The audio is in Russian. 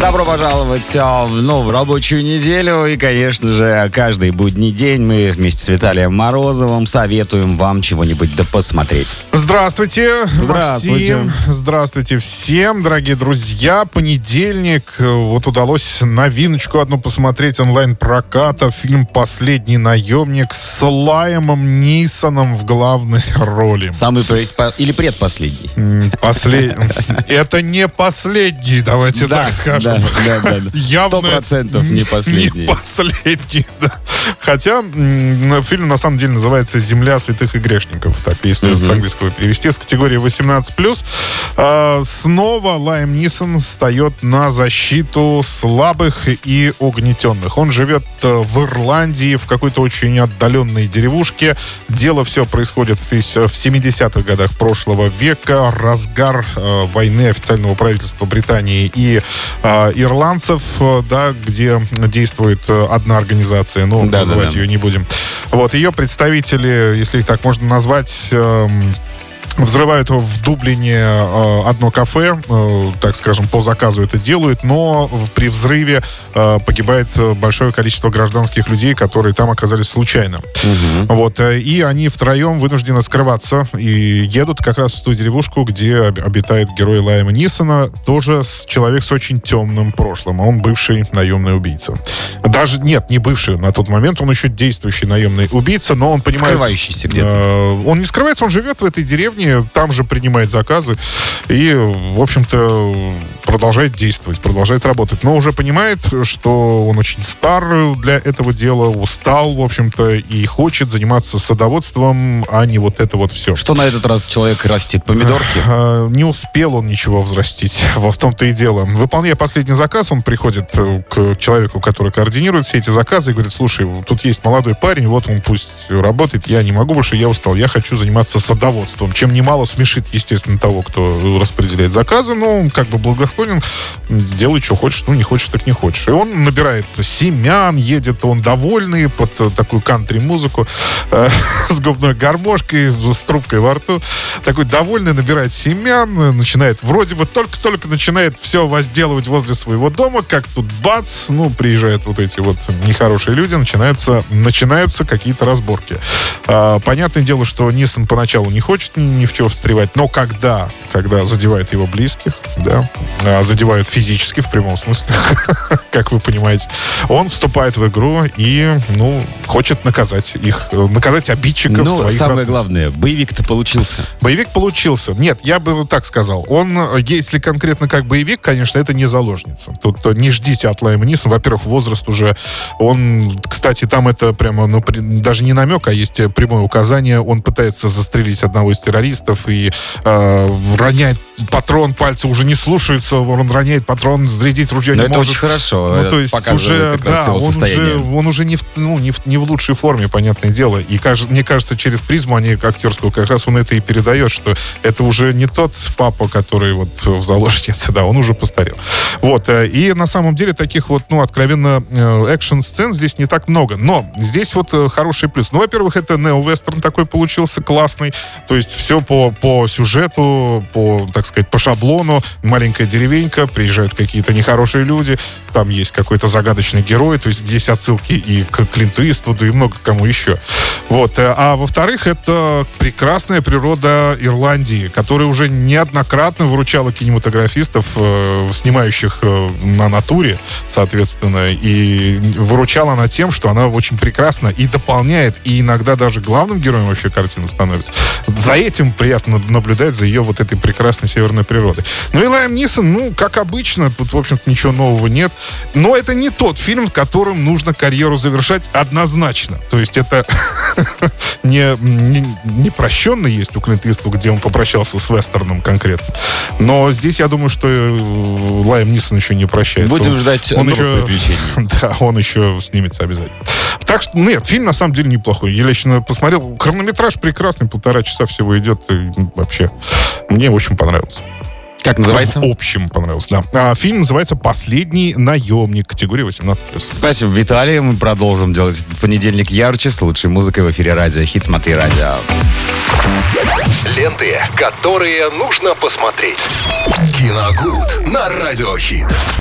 Добро пожаловать а, в новую рабочую неделю. И, конечно же, каждый будний день мы вместе с Виталием Морозовым советуем вам чего-нибудь да посмотреть. Здравствуйте, Здравствуйте. Максим. Здравствуйте всем, дорогие друзья. Понедельник. Вот удалось новиночку одну посмотреть онлайн-проката. Фильм «Последний наемник» с Лаймом Нисоном в главной роли. Самый пред- или предпоследний. Послед... Это не последний, давайте Да, так скажем. Да, да, да, да. Явно 100% не последний. Не последний, да. Хотя фильм на самом деле называется «Земля святых и грешников», так, если с английского перевести, с категории 18+. А, снова Лайм Нисон встает на защиту слабых и угнетенных. Он живет э, в Ирландии, в какой-то очень отдаленной деревушке. Дело все происходит в 70-х годах прошлого века. Разгар э, войны официального правительства Британии и э, ирландцев, э, да, где действует э, одна организация, но Да-да-да. называть ее не будем. Вот, ее представители, если их так можно назвать, эм, Взрывают в Дублине э, одно кафе, э, так скажем, по заказу это делают, но при взрыве э, погибает э, большое количество гражданских людей, которые там оказались случайно. Вот, э, и они втроем вынуждены скрываться и едут как раз в ту деревушку, где об- обитает герой Лайма Нисона, тоже с, человек с очень темным прошлым. Он бывший наемный убийца. Даже, нет, не бывший на тот момент, он еще действующий наемный убийца, но он понимает... Скрывающийся где-то. Э, Он не скрывается, он живет в этой деревне, там же принимает заказы и, в общем-то, продолжает действовать, продолжает работать. Но уже понимает, что он очень стар для этого дела, устал, в общем-то, и хочет заниматься садоводством, а не вот это вот все. Что на этот раз человек растит? Помидорки? А, Не успел он ничего взрастить. Во в том-то и дело. Выполняя последний заказ, он приходит э, к человеку, который координирует все эти заказы, и говорит, слушай, тут есть молодой парень, вот он пусть работает, я не могу больше, я устал, я хочу заниматься садоводством. Чем немало смешит, естественно, того, кто распределяет заказы, но он как бы благосклонен, делай, что хочешь, ну, не хочешь, так не хочешь. И он набирает семян, едет он довольный под э, такую кантри-музыку э, с губной гармошкой, с трубкой во рту. Такой довольный, набирает семян, начинает, вроде бы только-только начинает все возделывать возле своего дома, как тут бац, ну, приезжают вот эти вот нехорошие люди, начинаются, начинаются какие-то разборки. А, понятное дело, что Нисон поначалу не хочет ни, ни в чем встревать, но когда, когда задевает его близких, да, а, задевают физически, в прямом смысле, как вы понимаете, он вступает в игру и, ну, хочет наказать их, наказать обидчиков Ну, своих самое родных. главное, боевик-то получился. Боевик получился. Нет, я бы вот так сказал. Он, если конкретно как боевик, конечно, это не заложница. Тут э, не ждите от Лайма Нисона. Во-первых, возраст уже... Он, кстати, там это прямо, ну, при- даже не намек, а есть прямое указание. Он пытается застрелить одного из террористов и э, роняет патрон, пальцы уже не слушаются, он роняет патрон, зарядить ружье Но не это может. очень хорошо. Ну, то есть уже, да, он уже, он уже не в, ну, не, в, не в лучшей форме, понятное дело. И мне кажется, через призму они актерскую как раз он это и передает, что это уже не тот папа, который вот в заложнице, да, он уже постарел. Вот, э, и на самом деле таких вот, ну, откровенно э, экшн-сцен здесь не так много. Но здесь вот э, хороший плюс. Ну, во-первых, это нео-вестерн такой получился классный. То есть все по, по сюжету, по, так сказать, по шаблону. Маленькая деревенька, приезжают какие-то нехорошие люди, там есть какой-то загадочный герой, то есть здесь отсылки и к Клинту Иствуду, и много кому еще. Вот. э, А во-вторых, это прекрасная природа Ирландии, которая уже неоднократно выручала кинематографистов, э, снимающих э, на натуре, соответственно, и выручала она тем, что она очень прекрасна и дополняет, и иногда даже главным героем вообще картины становится. За этим приятно наблюдать, за ее вот этой прекрасной северной природой. Ну и Лайм Нисон, ну, как обычно, тут, в общем-то, ничего нового нет. Но это не тот фильм, которым нужно карьеру завершать однозначно. То есть это не, не, не прощенный есть у Клинта Иствуда, где он попрощался с Вестерном конкретно. Но здесь я думаю, что э, Лайм Нисон еще не прощается. Будем Он- ждать он еще, приключений. Да, он еще снимется обязательно. Так что, нет, фильм на самом деле неплохой. Я лично посмотрел. Хронометраж прекрасный, полтора часа всего идет. И вообще, мне очень понравился. Как называется? В общем понравился, да. А, фильм называется «Последний наемник», категория 18+. Спасибо, Виталий. Мы продолжим делать этот понедельник ярче с лучшей музыкой в эфире радио. Хит «Смотри радио». Ленты, которые нужно посмотреть. Киногуд на Радиохит.